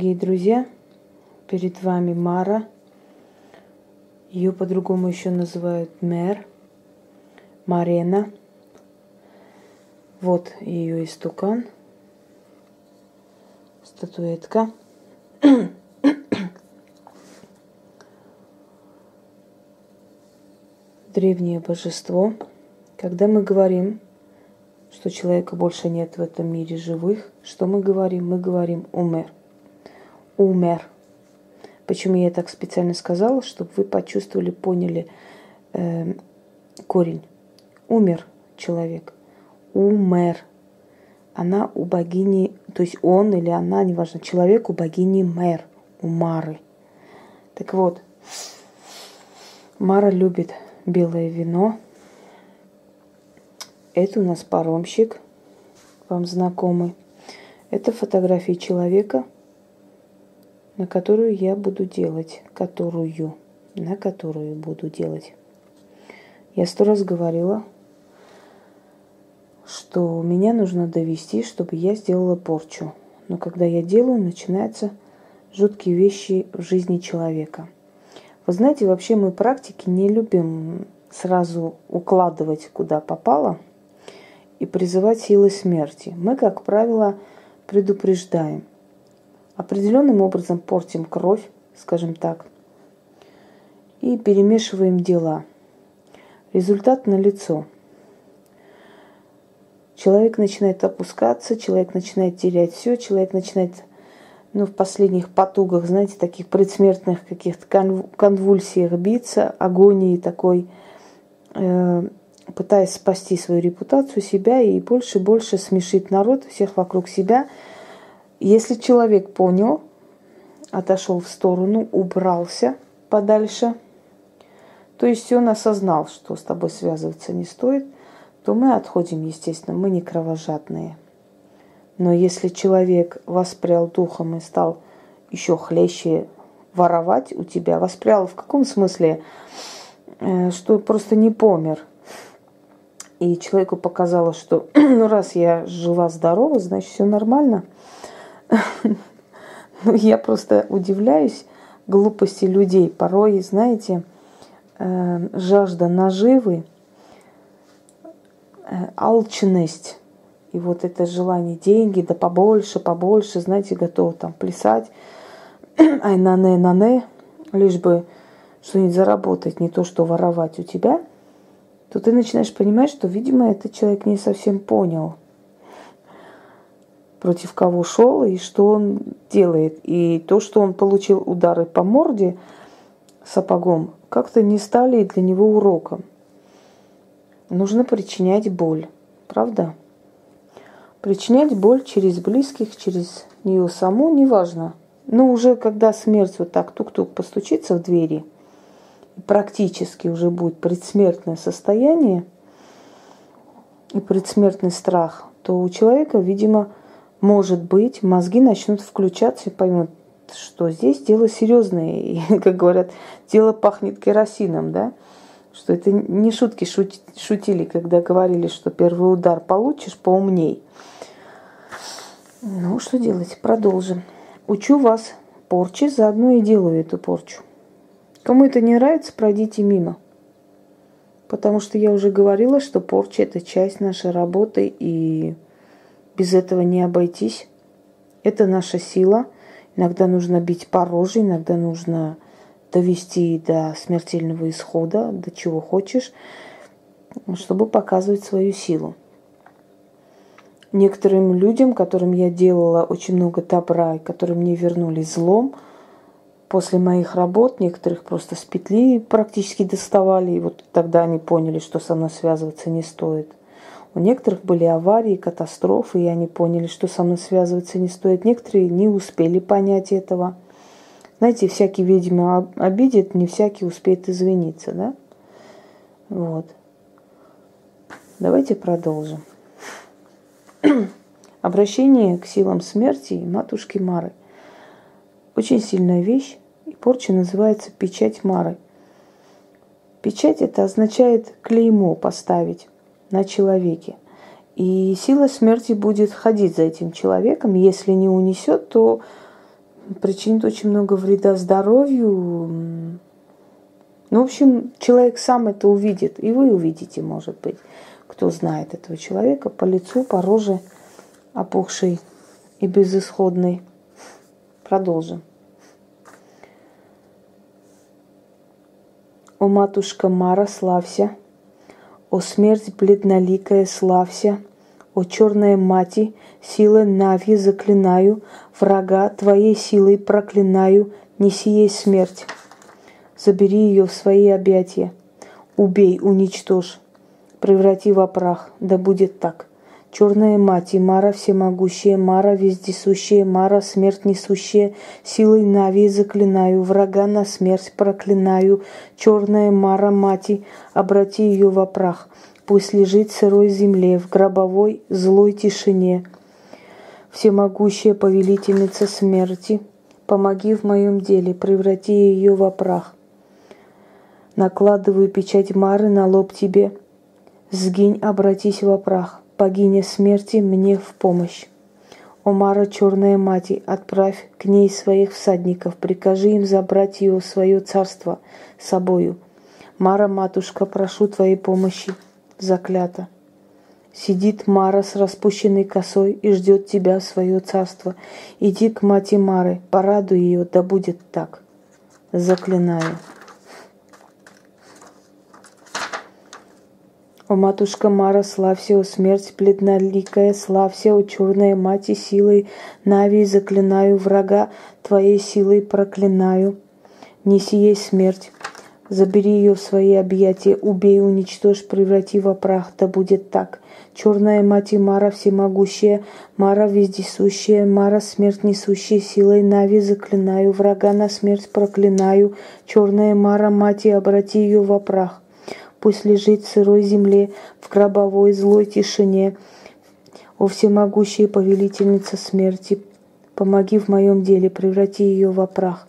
Дорогие друзья, перед вами Мара. Ее по-другому еще называют Мэр, Марена. Вот ее истукан, статуэтка. Древнее божество. Когда мы говорим, что человека больше нет в этом мире живых, что мы говорим? Мы говорим умер умер. Почему я так специально сказала, чтобы вы почувствовали, поняли э, корень. Умер человек. Умер. Она у богини, то есть он или она, неважно, человек у богини Мэр, у Мары. Так вот, Мара любит белое вино. Это у нас паромщик, вам знакомый. Это фотографии человека – на которую я буду делать, которую, на которую буду делать. Я сто раз говорила, что меня нужно довести, чтобы я сделала порчу. Но когда я делаю, начинаются жуткие вещи в жизни человека. Вы знаете, вообще мы практики не любим сразу укладывать куда попало и призывать силы смерти. Мы, как правило, предупреждаем определенным образом портим кровь, скажем так, и перемешиваем дела. Результат налицо. Человек начинает опускаться, человек начинает терять все, человек начинает ну, в последних потугах, знаете, таких предсмертных каких-то конвульсиях биться, агонии такой, э, пытаясь спасти свою репутацию, себя и больше и больше смешить народ, всех вокруг себя – если человек понял, отошел в сторону, убрался подальше, то есть он осознал, что с тобой связываться не стоит, то мы отходим, естественно, мы не кровожадные. Но если человек воспрял духом и стал еще хлеще воровать у тебя, воспрял в каком смысле, э, что просто не помер. И человеку показалось, что ну раз я жива-здорова, значит все нормально – Ну, я просто удивляюсь глупости людей. Порой, знаете, э, жажда наживы, э, алчность и вот это желание деньги, да побольше, побольше, знаете, готов там плясать, ай на-не, на-не, лишь бы что-нибудь заработать, не то что воровать у тебя, то ты начинаешь понимать, что, видимо, этот человек не совсем понял – против кого шел и что он делает. И то, что он получил удары по морде сапогом, как-то не стали для него уроком. Нужно причинять боль, правда? Причинять боль через близких, через нее саму, неважно. Но уже когда смерть вот так тук-тук постучится в двери, практически уже будет предсмертное состояние и предсмертный страх, то у человека, видимо, может быть, мозги начнут включаться и поймут, что здесь дело серьезное. И, как говорят, дело пахнет керосином, да? Что это не шутки шутили, когда говорили, что первый удар получишь, поумней. Ну, что делать? Продолжим. Учу вас порчи, заодно и делаю эту порчу. Кому это не нравится, пройдите мимо. Потому что я уже говорила, что порча – это часть нашей работы, и без этого не обойтись. Это наша сила. Иногда нужно бить по роже, иногда нужно довести до смертельного исхода, до чего хочешь, чтобы показывать свою силу. Некоторым людям, которым я делала очень много добра, и которые мне вернули злом, после моих работ некоторых просто с петли практически доставали, и вот тогда они поняли, что со мной связываться не стоит. У некоторых были аварии, катастрофы, и они поняли, что со мной связываться не стоит. Некоторые не успели понять этого. Знаете, всякий, видимо, обидит, не всякий успеет извиниться, да? Вот. Давайте продолжим. Обращение к силам смерти матушки Мары. Очень сильная вещь, и порча называется печать Мары. Печать это означает клеймо поставить на человеке. И сила смерти будет ходить за этим человеком. Если не унесет, то причинит очень много вреда здоровью. Ну, в общем, человек сам это увидит, и вы увидите, может быть, кто знает этого человека, по лицу, по роже опухшей и безысходной. Продолжим. О, матушка Мара, славься, о смерть бледноликая, славься, о черная мати, силы Нави заклинаю, врага твоей силой проклинаю, неси ей смерть. Забери ее в свои объятия, убей, уничтожь, преврати в прах, да будет так. Черная мать и Мара всемогущая, Мара вездесущая, Мара смерть несущая, силой Нави заклинаю, врага на смерть проклинаю. Черная Мара мати, обрати ее в прах, пусть лежит в сырой земле, в гробовой злой тишине. Всемогущая повелительница смерти, помоги в моем деле, преврати ее в прах. Накладываю печать Мары на лоб тебе, сгинь, обратись в прах богиня смерти, мне в помощь. О Мара, черная мать, отправь к ней своих всадников, прикажи им забрать ее свое царство собою. Мара, матушка, прошу твоей помощи, заклята. Сидит Мара с распущенной косой и ждет тебя в свое царство. Иди к мати Мары, порадуй ее, да будет так. Заклинаю. Матушка Мара, славься, о смерть бледноликая, славься, о черная мать и силой Нави заклинаю врага, твоей силой проклинаю. Неси ей смерть, забери ее в свои объятия, убей, уничтожь, преврати во прах, да будет так. Черная мать и Мара всемогущая, Мара вездесущая, Мара смерть несущая, силой Нави заклинаю, врага на смерть проклинаю. Черная Мара, мать, и обрати ее во прах. Пусть лежит в сырой земле, в гробовой злой тишине. О всемогущая повелительница смерти, помоги в моем деле, преврати ее в прах.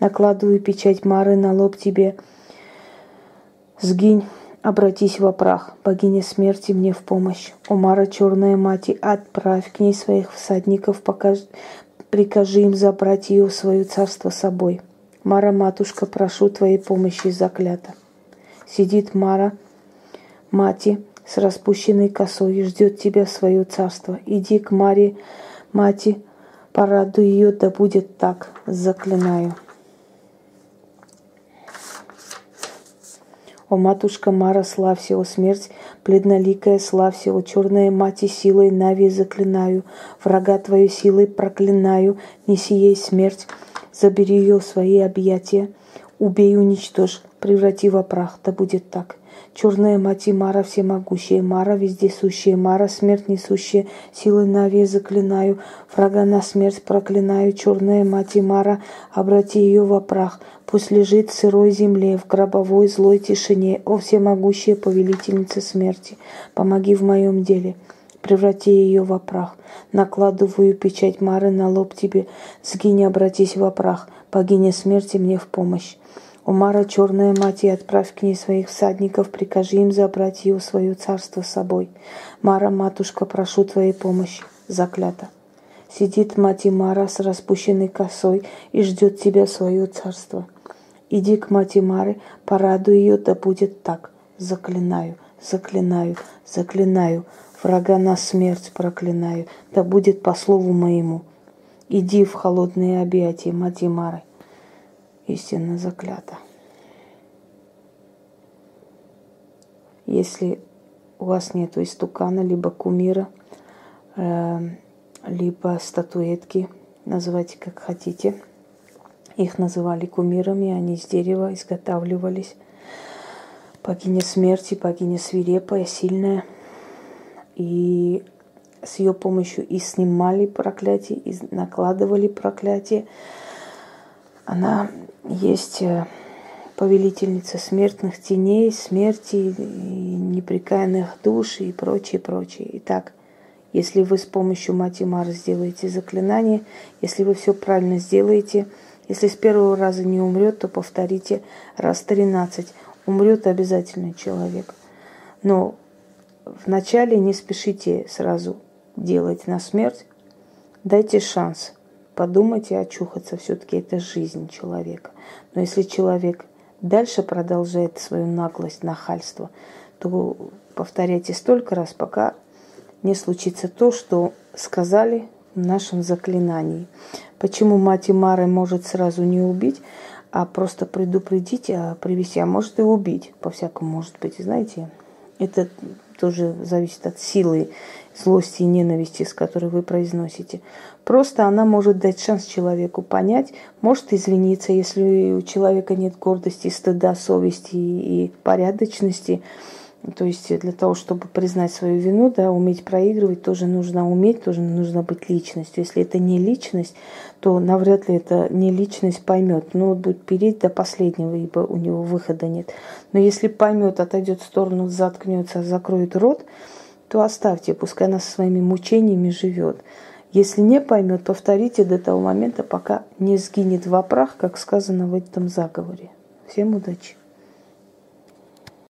Накладываю печать Мары на лоб тебе. Сгинь, обратись в прах, богиня смерти мне в помощь. О, Мара, черная мать, отправь к ней своих всадников, покаж... прикажи им забрать ее в свое царство собой. Мара, матушка, прошу твоей помощи заклята. Сидит Мара, мати, с распущенной косой и ждет тебя в свое царство. Иди к Маре, мати, порадуй ее, да будет так, заклинаю. О, матушка Мара, славься, о смерть, бледноликая, славься, о черная мать силой Нави заклинаю, врага твою силой проклинаю, неси ей смерть, забери ее в свои объятия, убей, уничтожь, преврати во прах, да будет так. Черная мать и Мара всемогущая, Мара вездесущая, Мара смерть несущая, силой Нави заклинаю, врага на смерть проклинаю, черная мать и Мара, обрати ее во прах, пусть лежит в сырой земле, в гробовой злой тишине, о всемогущая повелительница смерти, помоги в моем деле, преврати ее во прах. Накладываю печать Мары на лоб тебе, сгинь, обратись во прах, богиня смерти мне в помощь. Умара, черная мать, и отправь к ней своих всадников, прикажи им забрать ее в свое царство с собой. Мара, матушка, прошу твоей помощи. Заклято. Сидит мать Мара с распущенной косой и ждет тебя в свое царство. Иди к мать Мары, порадуй ее, да будет так. Заклинаю, заклинаю, заклинаю, врага на смерть проклинаю, да будет по слову моему. Иди в холодные объятия, мать Мары истинно заклято. Если у вас нет истукана, либо кумира, э, либо статуэтки, называйте как хотите. Их называли кумирами, они из дерева изготавливались. Богиня смерти, богиня свирепая, сильная. И с ее помощью и снимали проклятие, и накладывали проклятие. Она есть э, повелительница смертных теней, смерти, непрекаянных душ и прочее, прочее. Итак, если вы с помощью Мати Мар сделаете заклинание, если вы все правильно сделаете, если с первого раза не умрет, то повторите раз 13. Умрет обязательно человек. Но вначале не спешите сразу делать на смерть. Дайте шанс. подумать и очухаться. Все-таки это жизнь человека. Но если человек дальше продолжает свою наглость, нахальство, то повторяйте столько раз, пока не случится то, что сказали в нашем заклинании. Почему мать и Мары может сразу не убить, а просто предупредить, а привести, а может и убить, по-всякому может быть, знаете. Это тоже зависит от силы, злости и ненависти, с которой вы произносите. Просто она может дать шанс человеку понять, может извиниться, если у человека нет гордости, стыда, совести и порядочности – то есть для того, чтобы признать свою вину, да, уметь проигрывать, тоже нужно уметь, тоже нужно быть личностью. Если это не личность, то навряд ли это не личность поймет. Ну, вот будет переть до последнего, ибо у него выхода нет. Но если поймет, отойдет в сторону, заткнется, закроет рот, то оставьте, пускай она со своими мучениями живет. Если не поймет, повторите до того момента, пока не сгинет в прах, как сказано в этом заговоре. Всем удачи!